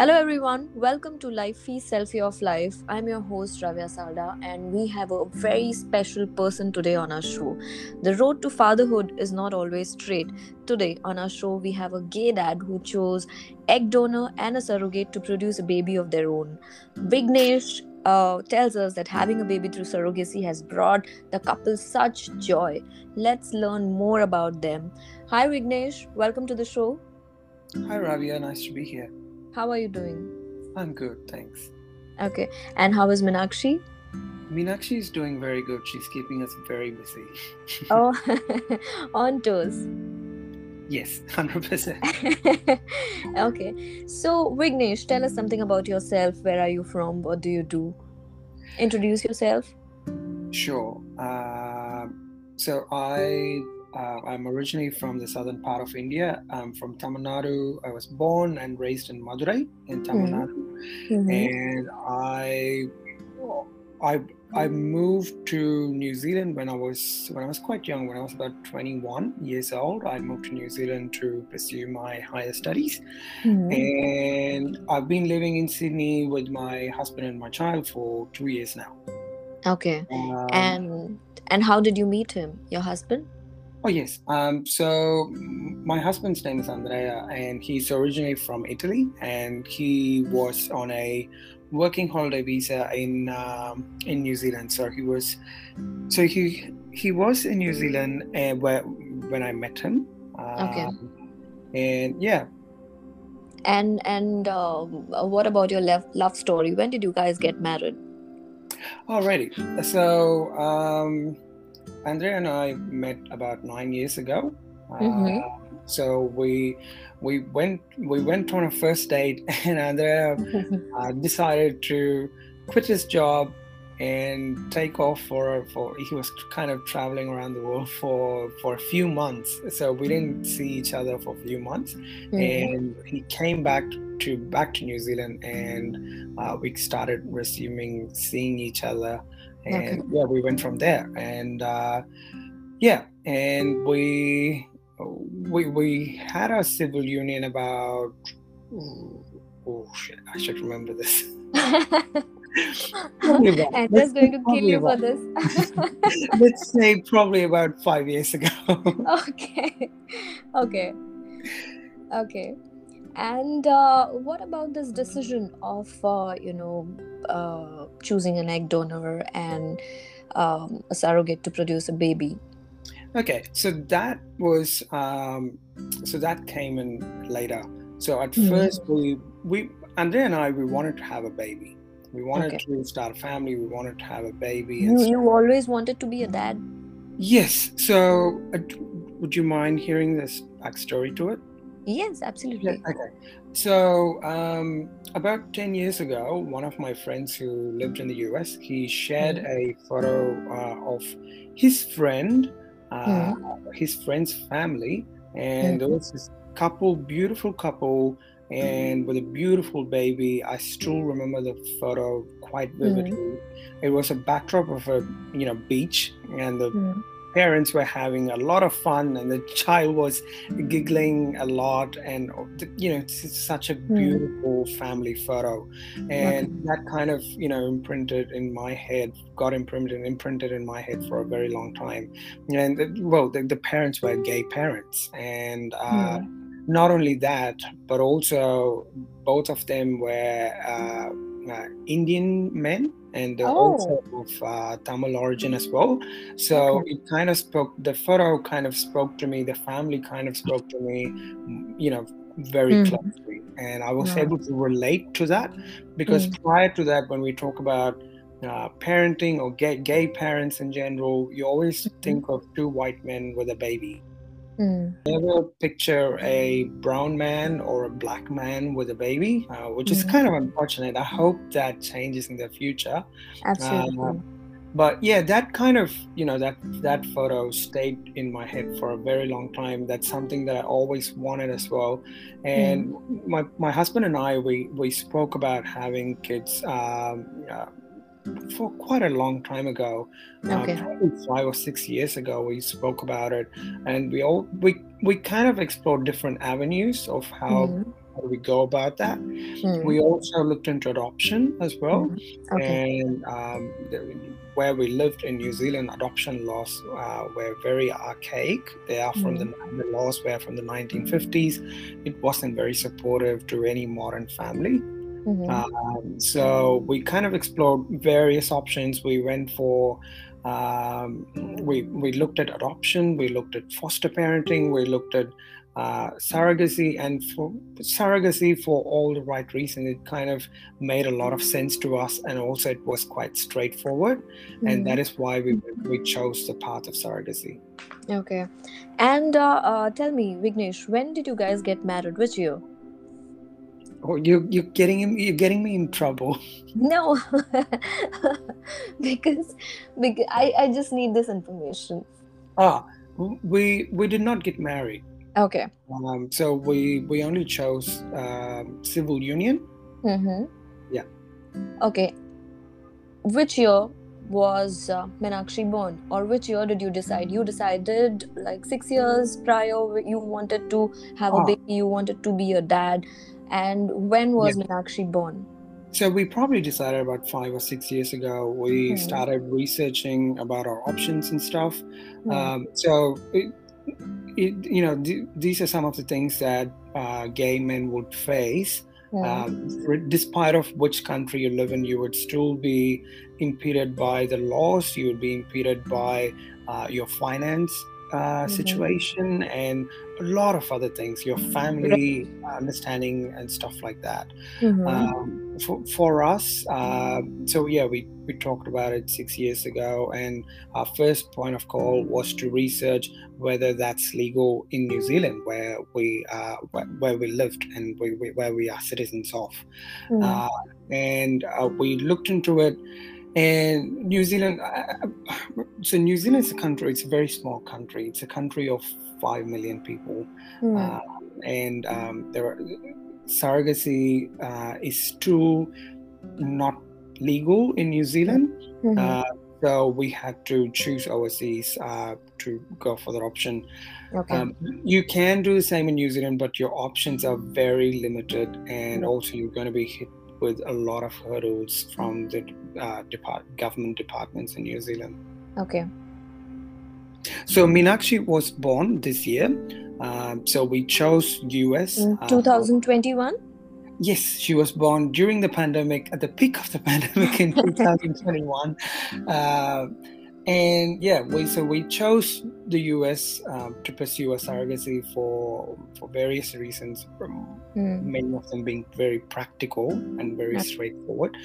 Hello, everyone. Welcome to Life Feast Selfie of Life. I'm your host, Ravya Salda and we have a very special person today on our show. The road to fatherhood is not always straight. Today, on our show, we have a gay dad who chose egg donor and a surrogate to produce a baby of their own. Vignesh uh, tells us that having a baby through surrogacy has brought the couple such joy. Let's learn more about them. Hi, Vignesh. Welcome to the show. Hi, Ravya. Nice to be here. How are you doing? I'm good, thanks. Okay. And how is Meenakshi? Meenakshi is doing very good. She's keeping us very busy. oh, on toes. Yes, 100%. okay. So, Vignesh, tell us something about yourself. Where are you from? What do you do? Introduce yourself. Sure. Uh, so, I uh, I'm originally from the southern part of India. I'm from Tamil Nadu. I was born and raised in Madurai in Tamil mm-hmm. Nadu, mm-hmm. and I, I, I moved to New Zealand when I was when I was quite young. When I was about 21 years old, I moved to New Zealand to pursue my higher studies, mm-hmm. and I've been living in Sydney with my husband and my child for two years now. Okay, um, and and how did you meet him, your husband? Oh, yes. Um, so, my husband's name is Andrea, and he's originally from Italy, and he was on a working holiday visa in um, in New Zealand. So he was, so he he was in New Zealand uh, where, when I met him. Um, okay. And yeah. And and uh, what about your love love story? When did you guys get married? Alrighty. So. Um, Andrea and I met about nine years ago. Mm-hmm. Uh, so we we went we went on a first date, and Andrea uh, decided to quit his job and take off for for he was kind of traveling around the world for for a few months. So we didn't see each other for a few months. Mm-hmm. and he came back to back to new zealand and uh, we started resuming seeing each other. And okay. yeah we went from there. And uh, yeah and we we we had a civil union about oh shit i should remember this and just going to kill you about, for this let's say probably about five years ago okay okay okay and uh, what about this decision of uh, you know uh, choosing an egg donor and um, a surrogate to produce a baby? Okay, so that was um, so that came in later. So at mm-hmm. first we we Andrea and I we wanted to have a baby. We wanted okay. to start a family. We wanted to have a baby. You, so, you always wanted to be a dad. Yes. So, uh, would you mind hearing this backstory to it? Yes, absolutely. Okay. So, um, about 10 years ago, one of my friends who lived in the US, he shared mm. a photo uh, of his friend, uh, mm. his friend's family, and mm. there was this couple, beautiful couple, and with a beautiful baby. I still remember the photo quite vividly. Mm. It was a backdrop of a you know beach, and the mm parents were having a lot of fun and the child was giggling a lot and you know it's such a hmm. beautiful mm. family photo and that kind of you know imprinted in my head got imprinted and imprinted in my head for a very long time and well the, the parents were gay parents and uh. Not only that but also both of them were uh, uh, Indian men and oh. also of uh, Tamil origin as well. So okay. it kind of spoke, the photo kind of spoke to me, the family kind of spoke to me, you know, very mm. closely. And I was yeah. able to relate to that because mm. prior to that, when we talk about uh, parenting or gay, gay parents in general, you always mm-hmm. think of two white men with a baby. Mm. Never picture a brown man or a black man with a baby, uh, which mm. is kind of unfortunate. I hope that changes in the future. Absolutely. Uh, but yeah, that kind of you know that that photo stayed in my head for a very long time. That's something that I always wanted as well. And mm. my my husband and I we we spoke about having kids. Um, uh, for quite a long time ago, uh, okay. uh, probably five or six years ago, we spoke about it, and we all we we kind of explored different avenues of how mm-hmm. how we go about that? Hmm. We also looked into adoption as well, Hmm. Okay. and um, the, where we lived in New Zealand, adoption laws uh, were very archaic. They are from the, the laws were from the 1950s. It wasn't very supportive to any modern family. Mhm. Um, so we kind of explored various options. We went for um, we we looked at adoption, we looked at foster parenting, we looked at uh, surrogacy, and for surrogacy for all the right reasons. It kind of made a lot of sense to us, and also it was quite straightforward, and Mhm. that is why we we chose the path of surrogacy. Okay. And uh, uh, tell me, Vignesh, when did you guys get married? Which year? Oh, you you're getting him, you're getting me in trouble. No, because because I, I just need this information. Ah, we we did not get married. Okay. Um, so we we only chose um, civil union. Mm-hmm. Yeah. Okay. Which year was uh, Meenakshi born, or which year did you decide? You decided like six years prior you wanted to have a Ah. baby, you wanted to be a dad, and when was Meenakshi born? So we probably decided about five or six years ago. We Hmm. started researching about our options and stuff. Hmm. Um, so it, it, you know, th- these are some of the things that uh, gay men would face. Hmm. Um, despite of which country you live in, you would still be impeded by the laws. You would be impeded by uh, your finance uh, Mhm. situation and a lot of other things, your family understanding and stuff like that. Mhm. Um, for, for us, uh, so yeah, we, we talked about it six years ago, and our first point of call was to research whether that's legal in New Zealand, where we uh, where, where we lived and we, we, where we are citizens of. Hmm. Uh, and uh, we looked into it. And New Zealand, so New Zealand is a country. It's a very small country. It's a country of five million people, Hmm. uh, and um, there are, surrogacy uh, is still not legal in New Zealand. Mhm. Uh, so we had to choose overseas uh, to go for that option. okay. Um, you can do the same in New Zealand, but your options are very limited, and Yeah. also you're going to be hit with a lot of hurdles from the uh, depart- government departments in New Zealand. okay. So Meenakshi was born this year. Um, so we chose US. In uh, 2021. Yes, she was born during the pandemic, at the peak of the pandemic in 2021. Uh, and yeah, we so we chose the US um, to pursue a surrogacy for for various reasons. From Hmm. many of them being very practical and very Okay. straightforward.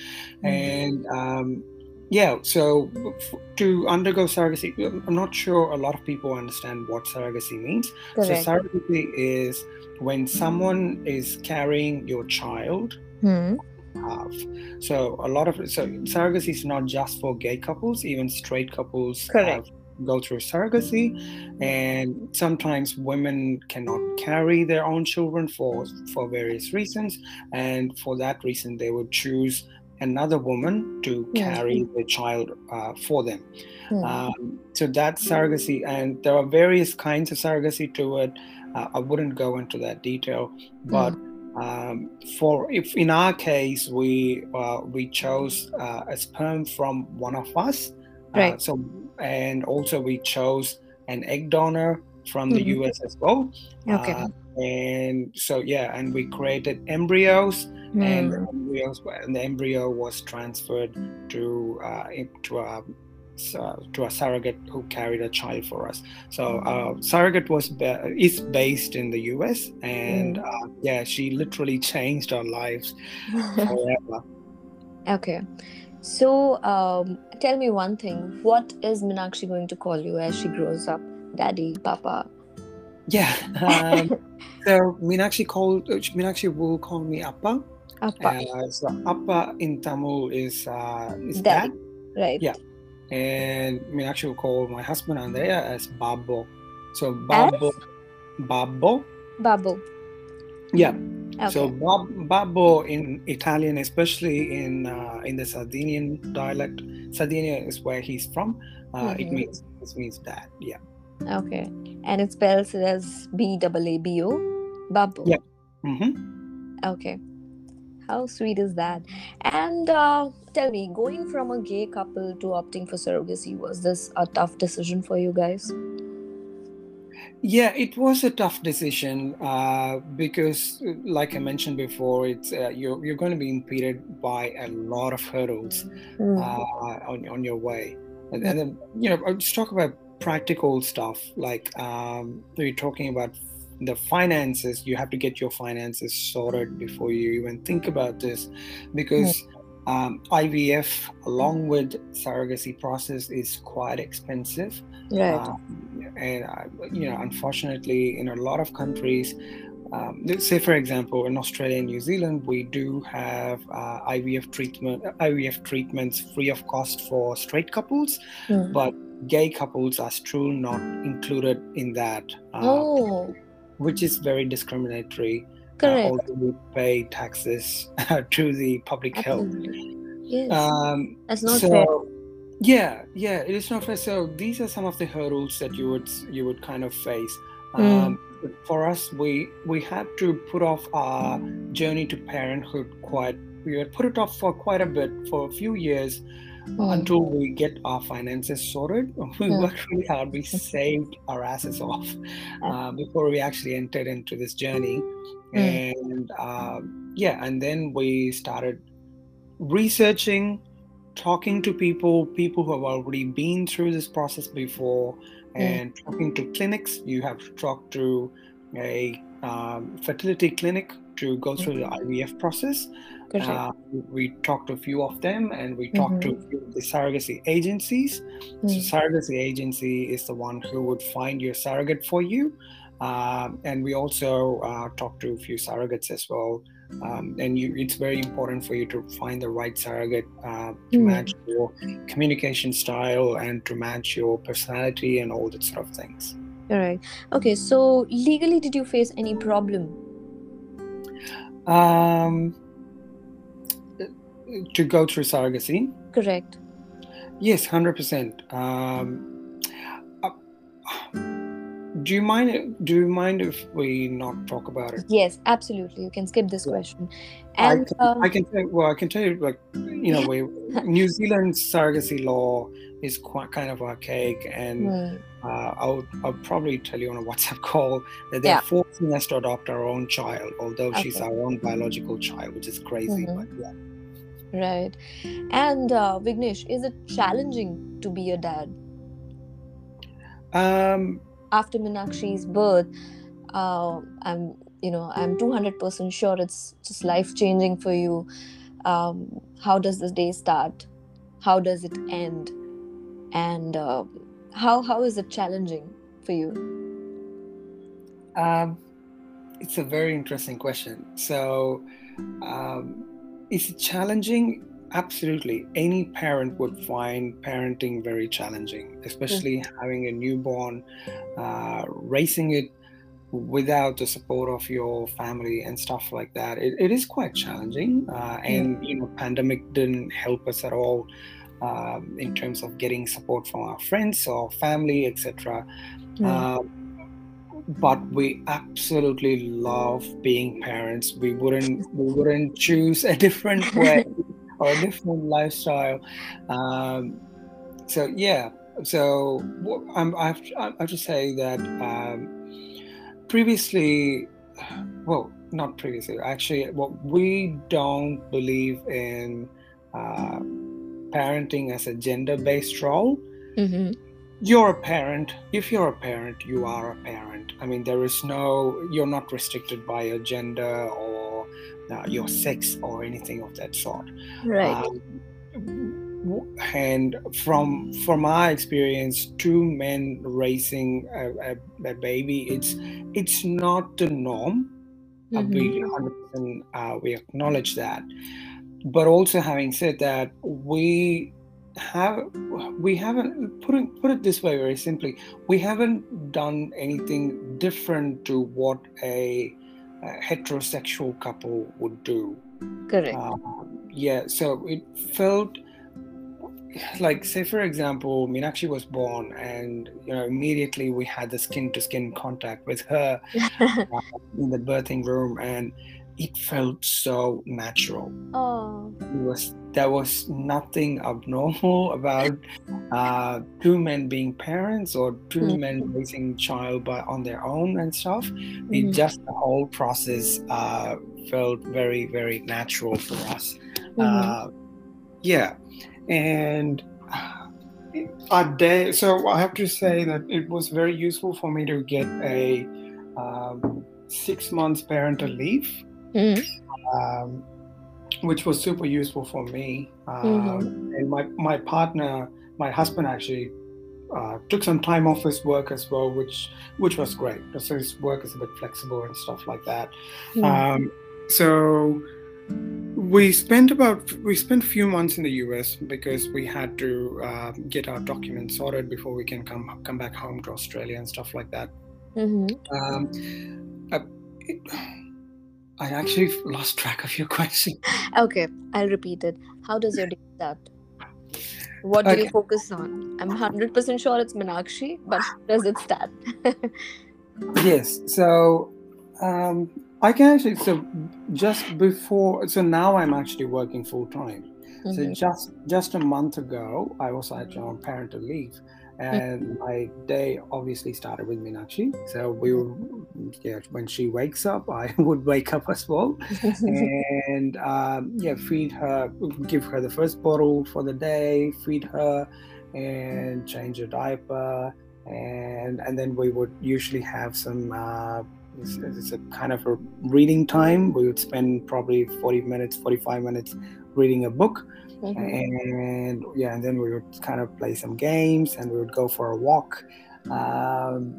Mhm. And um, yeah, so f- to undergo surrogacy, I'm not sure a lot of people understand what surrogacy means. Correct. So surrogacy is when someone is carrying your child Hmm. half. So a lot of so surrogacy is not just for gay couples, even straight couples Correct. have, go through surrogacy, and sometimes women cannot carry their own children for for various reasons, and for that reason they would choose another woman to carry the child uh, for them. Hmm. Um, so that's surrogacy, and there are various kinds of surrogacy to it. Uh, I wouldn't go into that detail, but Hmm. um, for if in our case we uh, we chose uh, a sperm from one of us, Right. so and also we chose an egg donor from the Mhm. U.S. as well. Okay. Uh, and so yeah, and we created embryos, and the Hmm. embryos and the embryo was transferred to uh, to a so, to a surrogate who carried a child for us. So uh, surrogate was is based in the U.S. and Mm. uh, yeah, she literally changed our lives forever. okay. So, um, tell me one thing. What is Meenakshi going to call you as she grows up? Daddy, Papa. yeah. Um, so Meenakshi called Meenakshi will call me Appa. Appa. Uh, so Appa in Tamil is uh, is Daddy. dad. right. yeah. and Meenakshi will call my husband Andrea as Babbo. So Babbo, Babbo, Babu. yeah. Okay. So Babbo in Italian, especially in uh, in the Sardinian dialect, Sardinia is where he's from. Uh, It Mhm. means it means dad. Yeah. okay. And it spells as B babbo. A B O. Babu. Yeah. hmm Okay. How sweet is that? And uh, tell me, going from a gay couple to opting for surrogacy, was this a tough decision for you guys? Yeah, it was a tough decision uh, because, like I mentioned before, it's uh, you're you're going to be impeded by a lot of hurdles Mm. uh, on on your way, and, and then you know let's talk about practical stuff like um, we're talking about the finances. You have to get your finances sorted before you even think about this, because um, IVF along with surrogacy process is quite expensive. Right. Um, and uh, you know, unfortunately, in a lot of countries, um, let's say for example, in Australia and New Zealand, we do have uh, IVF treatment, IVF treatments free of cost for straight couples, Mm. but gay couples are still not included in that, uh, oh, which is very discriminatory. Uh, correct. although we pay taxes to the public health. Yes. Um, That's not so, fair. yeah, yeah, it is not fair. So these are some of the hurdles that you would you would kind of face. Mm. Um, but for us, we we had to put off our journey to parenthood quite. We had put it off for quite a bit for a few years Mm. until we get our finances sorted. We Mm. worked really hard. We saved our asses off uh, before we actually entered into this journey, Mm. and uh, yeah, and then we started researching, talking to people, people who have already been through this process before, and talking to clinics. You have to talk to a um, fertility clinic to go through the IVF process. Uh, we talked to a few of them, and we talked to a few of the surrogacy agencies. Mm. So, surrogacy agency is the one who would find your surrogate for you. Um, and we also uh, talked to a few surrogates as well. Um, and you, it's very important for you to find the right surrogate uh, to Mm. match your communication style and to match your personality and all that sort of things. All right. Okay, so legally, did you face any problem? Um, to go through surrogacy, Correct. yes, hundred percent. Um, uh, do you mind? Do you mind if we not talk about it? Yes, absolutely. You can skip this Yeah. question. I can, um, I can tell. Well, I can tell you, like you know, we, New Zealand's surrogacy law is quite kind of archaic, and hmm, uh, I'll I'll probably tell you on a WhatsApp call that they're Yeah. forcing us to adopt our own child, although she's our own biological child, which is crazy. Mhm. But yeah. right. And uh, Vignesh, is it challenging to be a dad Um, after Meenakshi's birth? Uh, I'm, you know, I'm 200% sure it's just life changing for you. Um, how does this day start? How does it end? And uh, how how is it challenging for you? Um, it's a very interesting question. So, um, is it challenging? Absolutely. Any parent would find parenting very challenging, especially having a newborn, uh, raising it without the support of your family and stuff like that. It, it is quite challenging. Uh, and, you know, pandemic didn't help us at all um, in terms of getting support from our friends or family, etc. Uh, but we absolutely love being parents. We wouldn't we wouldn't choose a different way or a different lifestyle. Um, so yeah. So I'm, I have to, I have to say that um, previously, well, not previously. Actually, well, we don't believe in uh, parenting as a gender-based role Mm-hmm. you're a parent if you're a parent you are a parent i mean there is no you're not restricted by your gender or uh, your sex or anything of that sort. Right. Um, and from from my experience two men raising a, a, a baby it's it's not the norm. Uh, we 100% uh, we acknowledge that. But also having said that we have we haven't put it, put it this way very simply we haven't done anything different to what a heterosexual couple would do Correct. um, yeah so it felt like say for example Meenakshi was born and you know immediately we had the skin to skin contact with her in the birthing room and it felt so natural. Oh. It was there was nothing abnormal about uh, two men being parents or 2 Mm. men raising child by on their own and stuff. Mhm. It just the whole process uh, felt very very natural for us. Mhm. Uh, yeah, and a day. So I have to say that it was very useful for me to get a um, six months parental leave, Mhm. um, which was super useful for me. Um, Mhm. And my my partner, my husband, actually. Uh, took some time off his work as well, which which was great. So his work is a bit flexible and stuff like that. Mhm. Um, so we spent about we spent a few months in the U.S. because we had to uh, get our documents sorted before we can come come back home to Australia and stuff like that. Mhm. Um, uh, it- I actually lost track of your question. Okay, I'll repeat it. How does your day start? What do you focus on? I'm 100% sure it's Meenakshi, but how does it start? Yes. So um, I can actually so just before so now I'm actually working full time. So Mhm. just just a month ago, I was actually on parental leave, and my day obviously started with Meenakshi. So we were, yeah, when she wakes up, I would wake up as well, and um, yeah, feed her, give her the first bottle for the day, feed her, and change her diaper, and and then we would usually have some. Uh, it's, it's a kind of a reading time. We would spend probably 40 minutes, 45 minutes reading a book Mhm. and yeah and then we would kind of play some games and we would go for a walk um,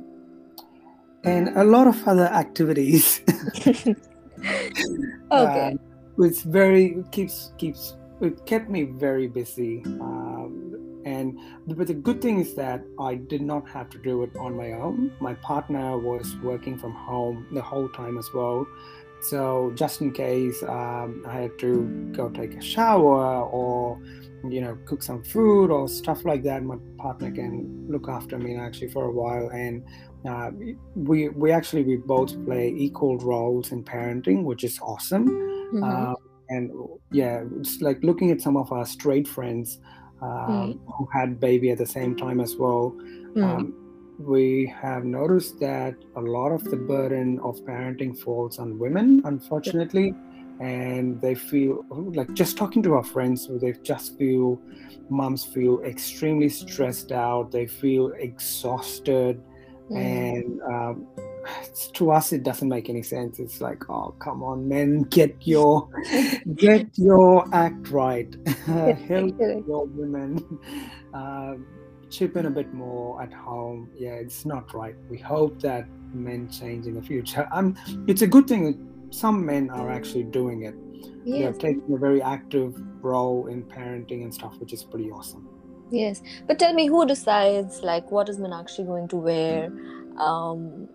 and a lot of other activities okay. um, it's very it keeps keeps it kept me very busy um, and but the good thing is that i did not have to do it on my own my partner was working from home the whole time as well so just in case um, i had to go take a shower or you know cook some food or stuff like that my partner can look after me actually for a while and uh, we we actually we both play equal roles in parenting which is awesome Mhm. uh, and yeah, it's like looking at some of our straight friends um, who had baby at the same time as well. Mm. Um, we have noticed that a lot of the burden of parenting falls on women, unfortunately, and they feel like just talking to our friends, they just feel moms feel extremely stressed out. They feel exhausted, Mm. and um, to us it doesn't make any sense it's like oh come on men get your get your act right help your women uh, chip in a bit more at home. Yeah it's not right. We hope that men change in the future. Um, it's a good thing that some men are actually doing it. They're Yes, taking a very active role in parenting and stuff which is pretty awesome. Yes. But tell me, who decides like what is Meenakshi going to wear? Um,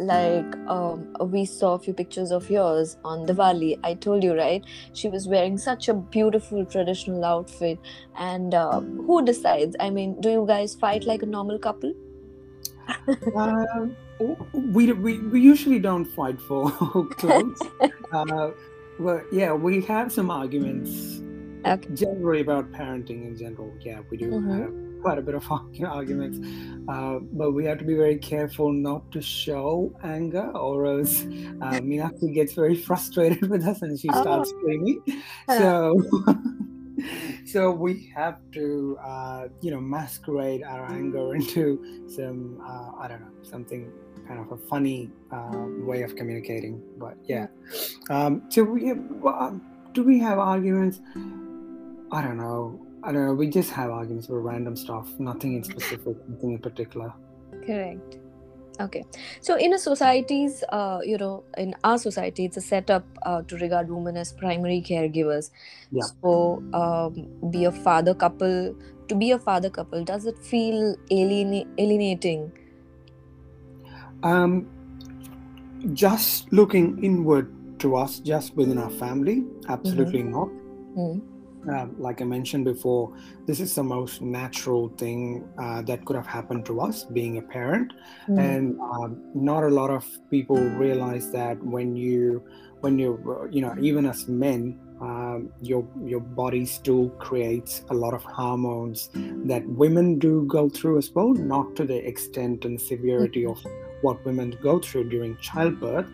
like um, we saw a few pictures of yours on Diwali. I told you right. She was wearing such a beautiful traditional outfit. And uh, who decides? I mean, do you guys fight like a normal couple? Um, we, we we usually don't fight for clothes. uh, but yeah, we have some arguments Okay. generally about parenting in general. Yeah, we do Mhm. have quite a bit of argu- arguments, uh, but we have to be very careful not to show anger, or else uh, Meenakshi gets very frustrated with us and she Oh. starts screaming. So. So we have to, uh, you know, masquerade our anger into some, uh, I don't know, something kind of a funny uh, way of communicating. But yeah, um, so we um, do we have arguments? I don't know. I don't know. We just have arguments about random stuff. Nothing in specific. Nothing in particular. Correct. Okay. So in a society's, uh, you know, in our society, it's a setup uh, to regard women as primary caregivers. Yeah. So um, be a father couple. To be a father couple, does it feel aliena- alienating? Um, just looking inward to us, just within our family, absolutely not. Hmm. Um, like I mentioned before, this is the most natural thing uh, that could have happened to us being a parent, mm. and um, not a lot of people realize that when you, when you, you know, even as men, um, your your body still creates a lot of hormones that women do go through as well, not to the extent and severity mm. of what women go through during childbirth,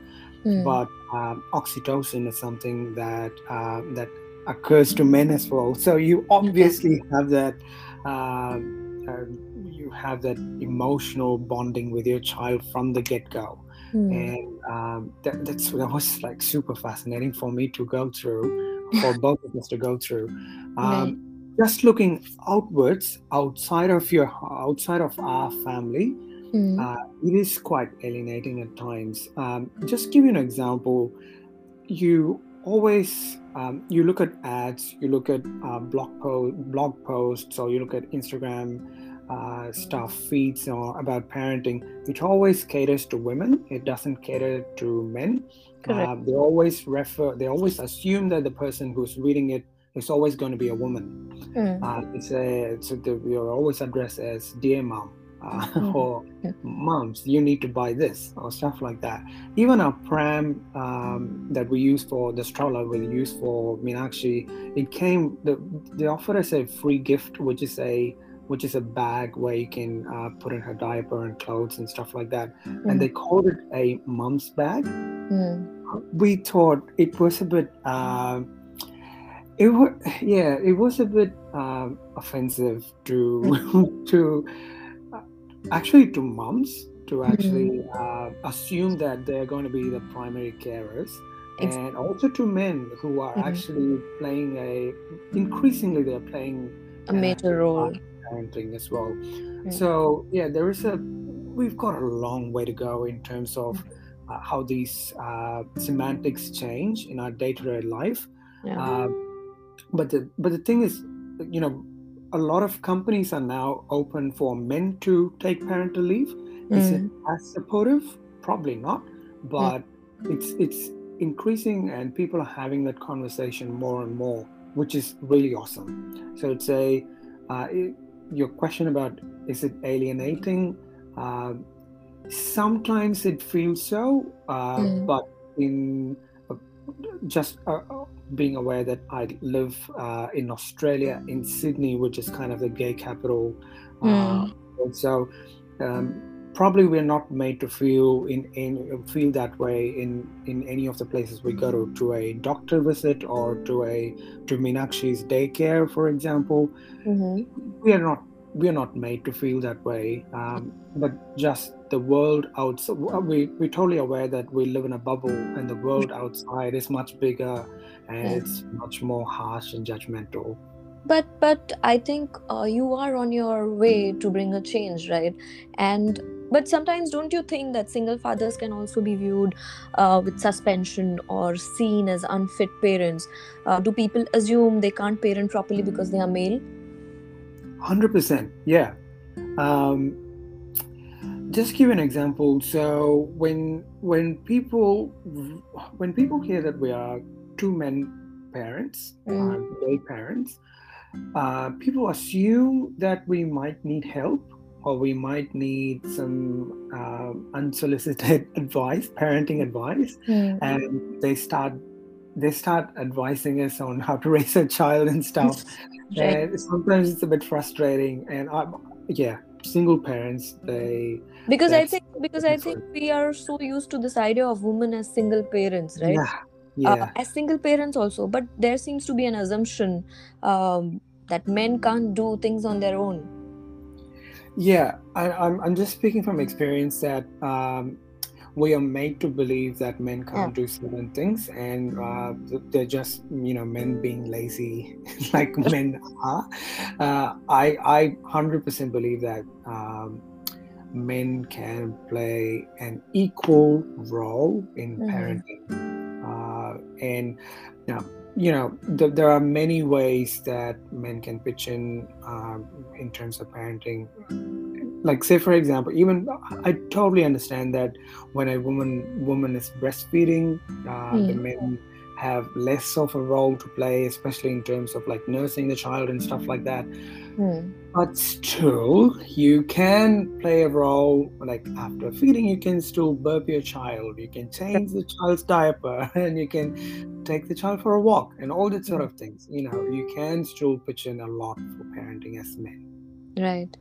mm. but um, oxytocin is something that uh, that occurs to men as well. So you obviously have that. Uh, you have that emotional bonding with your child from the get-go mm. and um, that, that's that was like super fascinating for me to go through for both of us to go through um, right. just looking outwards outside of your outside of our family mm. uh, it is quite alienating at times um, just give you an example you always um, you look at ads, you look at uh, blog post, blog posts, or you look at Instagram uh, stuff feeds or about parenting. It always caters to women. It doesn't cater to men. Uh, they always refer. They always assume that the person who's reading it is always going to be a woman. Mm. it's a. It's a, are always addressed as dear mom uh, or moms you need to buy this or stuff like that. Even our pram um, that we use for the stroller we use for Meenakshi it came the, they offered us a free gift which is a which is a bag where you can uh, put in her diaper and clothes and stuff like that. Mm. and they called it a mom's bag. Mm. we thought it was a bit uh, it was yeah it was a bit uh, offensive to to actually to moms to actually mm-hmm. uh, assume that they're going to be the primary carers exactly. and also to men who are mm-hmm. actually playing a increasingly they're playing a major role parenting as well mm-hmm. so yeah there is a we've got a long way to go in terms of mm-hmm. uh, how these uh, semantics change in our day-to-day life yeah. Uh, but the but the thing is you know a lot of companies are now open for men to take parental leave. Mm. Is it mm. as supportive? Probably not, but mm. it's it's increasing, and people are having that conversation more and more, which is really awesome. So it's a uh, it, your question about is it alienating? Uh, sometimes it feels so, uh, mm. but in just being aware that I live uh, in Australia, in Sydney, which is kind of the gay capital. Mm. Uh, so um, probably we're not made to feel in, in feel that way in in any of the places we go to to a doctor visit or to a to Meenakshi's daycare, for example. Mm-hmm. We are not we are not made to feel that way. Um, but just the world outside, we we're totally aware that we live in a bubble, and the world outside is much bigger, and it's much more harsh and judgmental. But but I think uh, you are on your way to bring a change, right? And but sometimes don't you think that single fathers can also be viewed uh, with suspension or seen as unfit parents? Uh, do people assume they can't parent properly because they are male? 100% yeah um, just give an example so when when people when people hear that we are two men parents mm. uh, gay parents uh, people assume that we might need help or we might need some uh, unsolicited advice parenting advice mm. and they start they start advising us on how to raise a child and stuff. Right. and sometimes it's a bit frustrating and I'm, yeah single parents they because i think because i think we are so used to this idea of women as single parents right? Yeah yeah. uh, as single parents also but there seems to be an assumption um, that men can't do things on their own. Yeah I, I'm, I'm just speaking from experience that um, we are made to believe that men can't yeah. do certain things and uh, they're just you know men being lazy like men are uh, i i 100% believe that um, men can play an equal role in mm-hmm. parenting uh, and now you know th- there are many ways that men can pitch in um, in terms of parenting like say for example even i totally understand that when a woman woman is breastfeeding uh, mm. the hmm. men have less of a role to play, especially in terms of like nursing the child and stuff like that. Hmm. But still, you can play a role like after feeding, you can still burp your child, you can change the child's diaper, and you can take the child for a walk, and all that sort of things. You know, you can still pitch in a lot for parenting as men. Right.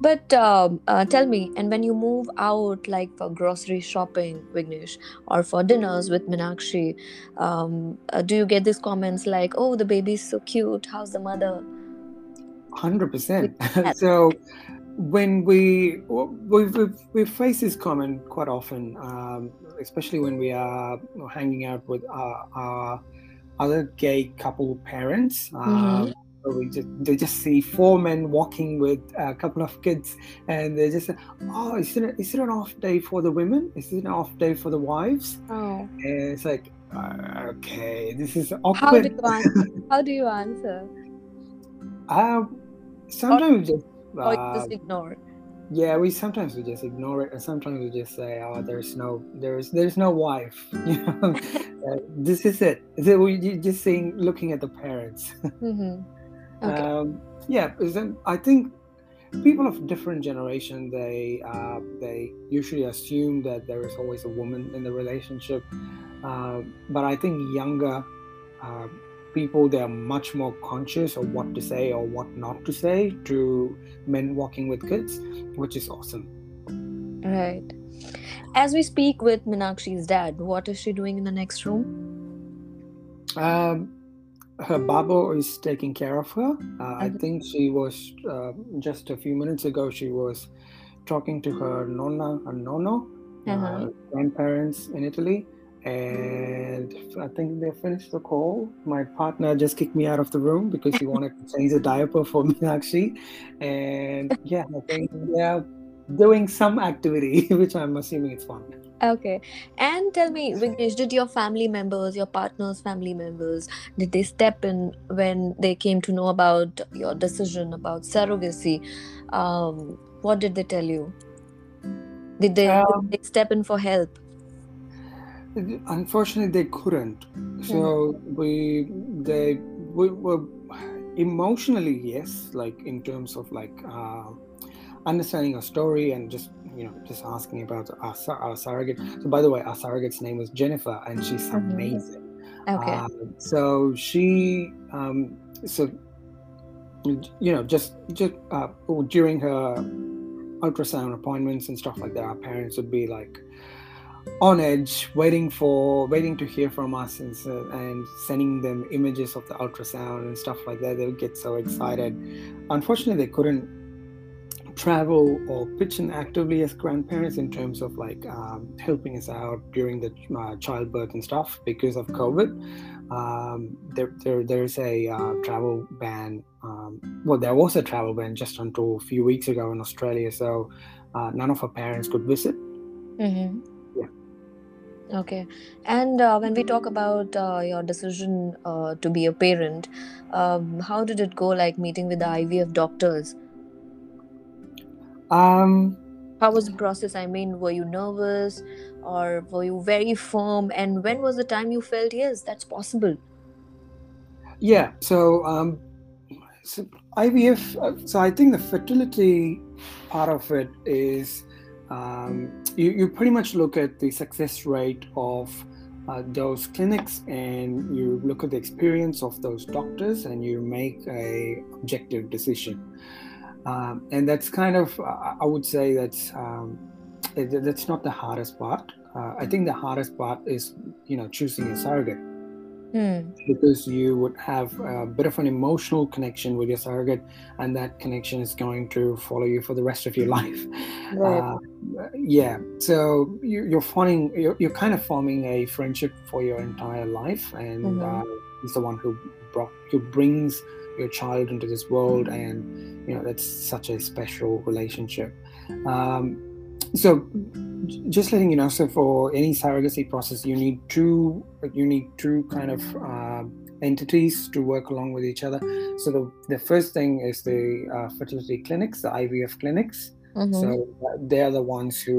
But um, uh, tell me, and when you move out, like for grocery shopping, Vignesh, or for dinners with Meenakshi, um, uh, do you get these comments like, "Oh, the baby's so cute. How's the mother?" Hundred percent. So when we we we we face this comment quite often, um, especially when we are hanging out with our, our other gay couple parents. Um, we just they just see four men walking with a couple of kids, and they just say, "Oh, is it is it an off day for the women? Is it an off day for the wives?" Oh, And it's like, uh, okay, this is awkward. how do you answer? how do you answer? Uh, sometimes we just Or you uh, just ignore? yeah, we sometimes we just ignore it, and sometimes we just say, "Oh, there's no, there's there's no wife." You know, Uh, this is it. So we just saying, looking at the parents. Mm-hmm. Okay. um, yeah, I think people of different generation they uh, they usually assume that there is always a woman in the relationship, uh, but I think younger uh, people they are much more conscious of what to say or what not to say to men walking with kids, which is awesome. Right. As we speak with Meenakshi's dad, what is she doing in the next room? Um, her Babbo is taking care of her. Uh, I Mhm. think she was uh, just a few minutes ago. She was talking to her nonna and nonno, uh, Uh-huh. grandparents in Italy, and I think they finished the call. My partner just kicked me out of the room because he wanted to change the diaper for Meenakshi, and yeah, I think they're doing some activity, which I'm assuming it's fun. Okay. And tell me, Vignesh, did your family members, your partner's family members, did they step in when they came to know about your decision about surrogacy? Um, what did they tell you? Did they, Um, did they step in for help? Unfortunately, they couldn't. So we they we were emotionally yes, like in terms of like uh, understanding our story and just you know just asking about our, our surrogate. So by the way, our surrogate's name was Jennifer, and she's Mhm. amazing. Okay. Uh, so she um, so you know just just uh, during her ultrasound appointments and stuff like that, our parents would be like on edge, waiting for waiting to hear from us and, and sending them images of the ultrasound and stuff like that. They would get so excited. Unfortunately, they couldn't travel or pitch in actively as grandparents in terms of like um, helping us out during the uh, childbirth and stuff because of COVID. Um, there, there, there's a uh, travel ban. Um, well, there was a travel ban just until a few weeks ago in Australia, so uh, none of our parents could visit. Mm-hmm. Yeah. Okay. And uh, when we talk about uh, your decision uh, to be a parent, um, how did it go like meeting with the IVF doctors? Um, How was the process? I mean, were you nervous or were you very firm? And when was the time you felt, yes, that's possible? Yeah. So, um, so IVF. So I think the fertility part of it is um, you, you pretty much look at the success rate of uh, those clinics and you look at the experience of those doctors and you make a objective decision. Um, and that's kind of uh, I would say that's um, it- that's not the hardest part. Uh, I think the hardest part is you know choosing a surrogate Hmm. because you would have a bit of an emotional connection with your surrogate, and that connection is going to follow you for the rest of your life. Right. Uh, yeah, so you, you're forming, you're, you're kind of forming a friendship for your entire life, and Mhm. uh, he's the one who brought, who brings your child into this world, and you know that's such a special relationship. Um, so just letting you know so for any surrogacy process you need two you need two kind of uh, entities to work along with each other. So the, the first thing is the uh, fertility clinics the ivf clinics. Mhm. so uh, they're the ones who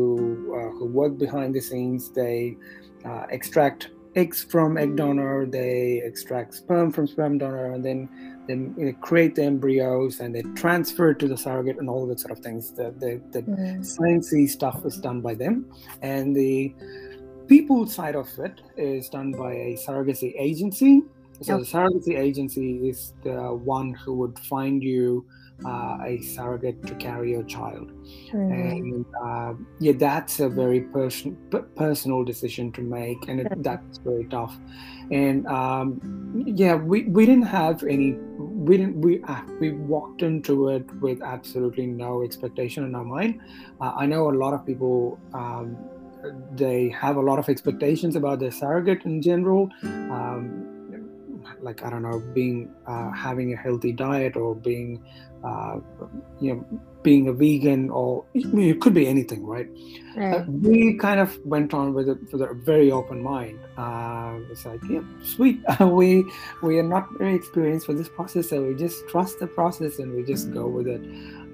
uh, who work behind the scenes. They uh, extract eggs from egg donor, they extract sperm from sperm donor, and then then they create the embryos and they transfer it to the surrogate and all that sort of things. The the, the mm. sciencey stuff is done by them, and the people side of it is done by a surrogacy agency. So okay. the surrogacy agency is the one who would find you uh, a surrogate to carry your child. Mm-hmm. And uh, yeah, that's a very person, personal decision to make, and it, that's very tough. And um, yeah, we, we didn't have any. We didn't. We uh, we walked into it with absolutely no expectation in our mind. Uh, I know a lot of people. Um, they have a lot of expectations about their surrogate in general. Um, like I don't know, being uh, having a healthy diet or being uh, you know, being a vegan or I mean, it could be anything, right? right. Uh, we kind of went on with it with a very open mind. Uh, it's like, yeah, sweet. we we are not very experienced with this process, so we just trust the process and we just go with it.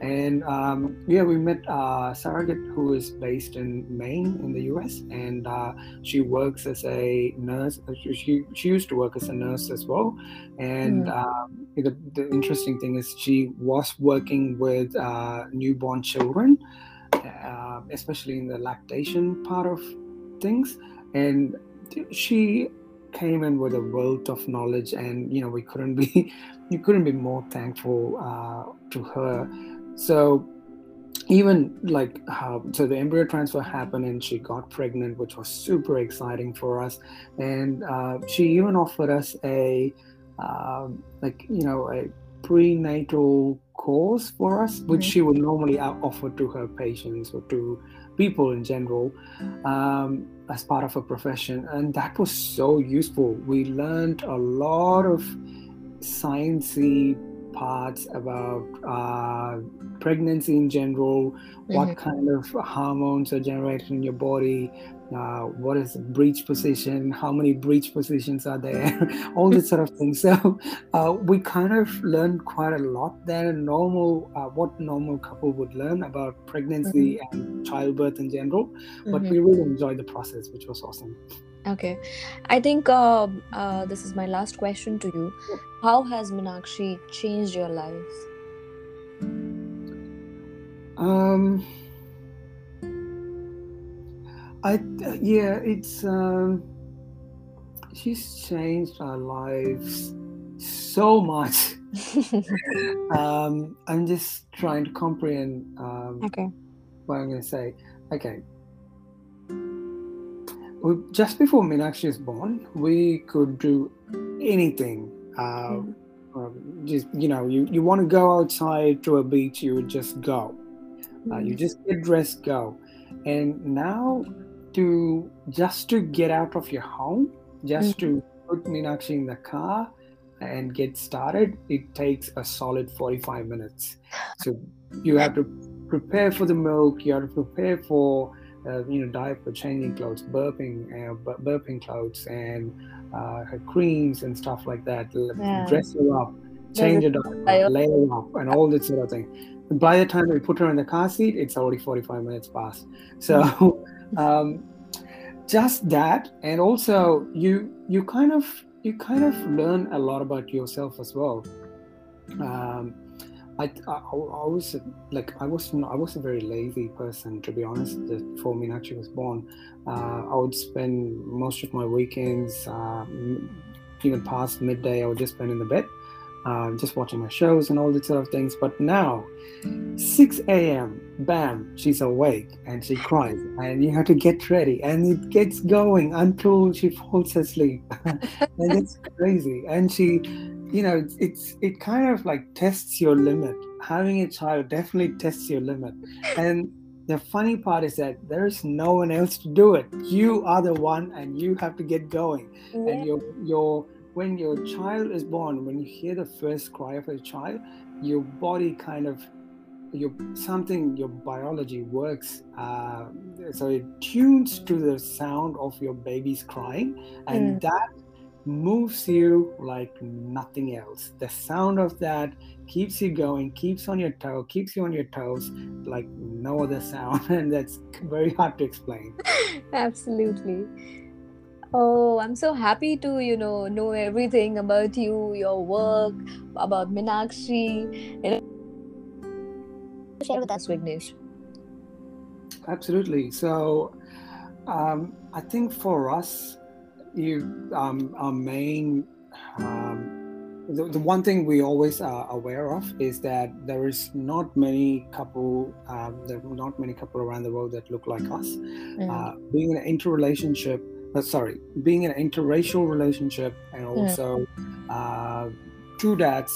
And um, yeah, we met uh, Surrogate, who is based in Maine in the US, and uh, she works as a nurse. She, she used to work as a nurse as well. And mm. um, the, the, interesting thing is, she was working with uh, newborn children, uh, especially in the lactation part of things. And she came in with a wealth of knowledge, and you know, we couldn't be, you couldn't be more thankful uh, to her so even like how so the embryo transfer happened and she got pregnant which was super exciting for us. And uh, she even offered us a uh, like you know a prenatal course for us which mm-hmm. she would normally offer to her patients or to people in general um, as part of her profession. And that was so useful. We learned a lot of sciencey parts about uh, pregnancy in general, mm-hmm. what kind of hormones are generated in your body, uh, what is the breech position, how many breech positions are there, all this sort of thing. So uh, we kind of learned quite a lot there. Normal, uh, what normal couple would learn about pregnancy mm-hmm. and childbirth in general, but mm-hmm. we really enjoyed the process, which was awesome. Okay. I think uh, uh, this is my last question to you. How has Meenakshi changed your lives? Um, I yeah, it's um, she's changed our lives so much. um, I'm just trying to comprehend. Um, okay. What I'm going to say. Okay just before Meenakshi was born, we could do anything. Uh, mm. just you know, you, you want to go outside to a beach, you would just go. Uh, you mm. just get dressed, go. And now, to just to get out of your home, just mm-hmm. to put Meenakshi in the car and get started, it takes a solid 45 minutes. So you have to prepare for the milk, you have to prepare for uh, you know, diaper, changing clothes, burping, uh, burping clothes, and uh, her creams and stuff like that. Yeah. Dress her up, change her diaper, lay her up, and all that sort of thing. by the time we put her in the car seat, it's already 45 minutes past. So, mm. um, just that, and also you you kind of you kind of learn a lot about yourself as well. Um, I, I, I was like I was I was a very lazy person to be honest before Meenakshi was born. Uh, I would spend most of my weekends, uh, even past midday, I would just spend in the bed, uh, just watching my shows and all these sort of things. But now, 6 a.m., bam, she's awake and she cries, and you have to get ready, and it gets going until she falls asleep, and it's crazy. And she you know it's, it kind of like tests your limit. Having a child definitely tests your limit. And the funny part is that there's no one else to do it. You are the one and you have to get going. Yeah. and your your when your child is born when you hear the first cry of a child your body kind of your something your biology works uh, so it tunes to the sound of your baby's crying. And mm. that moves you like nothing else. The sound of that keeps you going, keeps on your toe, keeps you on your toes like no other sound, and that's very hard to explain. Absolutely. Oh, I'm so happy to, you know, know everything about you, your work, about Meenakshi. You know, share with us, Vignesh. Absolutely. So, um, I think for us, you, um, our main, um, the, the one thing we always are aware of is that there is not many couple, um, there are not many couple around the world that look like us. Mm. Uh, being in an interrelationship, uh, sorry, being in an interracial relationship, and also mm. uh, two dads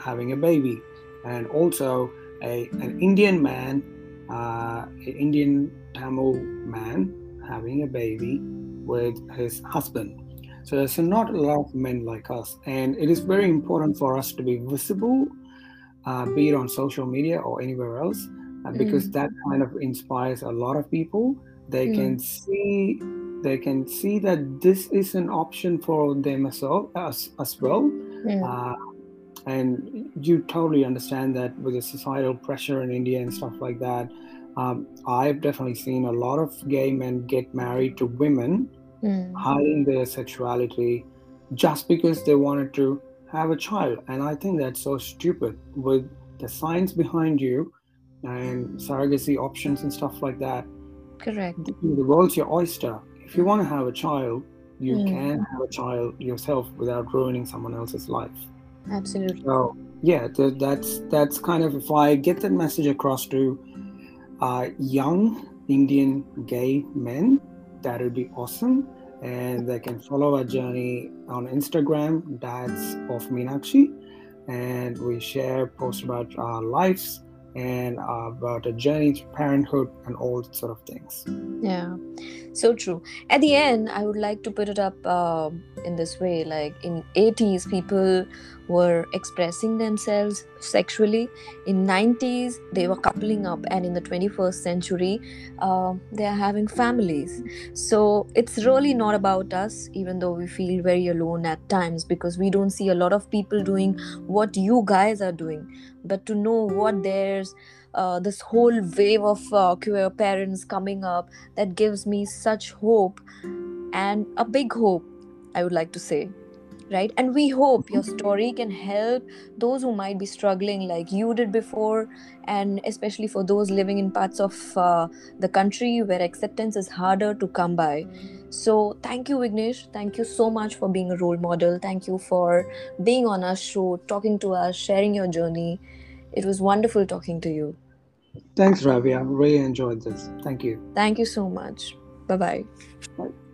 having a baby, and also a an Indian man, uh, an Indian Tamil man having a baby with his husband. So there's not a lot of men like us, and it is very important for us to be visible, uh, be it on social media or anywhere else, uh, because mm. that kind of inspires a lot of people. They mm. can see, they can see that this is an option for them as well. As, as well. Mm. Uh, and you totally understand that with the societal pressure in India and stuff like that. Um, I've definitely seen a lot of gay men get married to women, mm. hiding their sexuality just because they wanted to have a child. And I think that's so stupid with the science behind you and surrogacy options and stuff like that. Correct. The, world's your oyster. If you want to have a child, you mm. can have a child yourself without ruining someone else's life absolutely so yeah that's that's kind of if i get that message across to uh, young indian gay men that would be awesome. And they can follow our journey on instagram dads of meenakshi. And we share posts about our lives and uh, about a journey to parenthood and all sort of things. Yeah, so true. At the end, I would like to put it up uh, in this way: like in 80s, people were expressing themselves sexually. In 90s, they were coupling up, and in the 21st century, uh, they are having families. So it's really not about us, even though we feel very alone at times because we don't see a lot of people doing what you guys are doing but to know what there's uh, this whole wave of uh, queer parents coming up that gives me such hope and a big hope i would like to say right? And we hope your story can help those who might be struggling like you did before and especially for those living in parts of uh, the country where acceptance is harder to come by. So thank you vignesh. Thank you so much for being a role model. Thank you for being on our show talking to us sharing your journey. It was wonderful talking to you. Thanks ravi i really enjoyed this. Thank you. Thank you so much. Bye-bye. Bye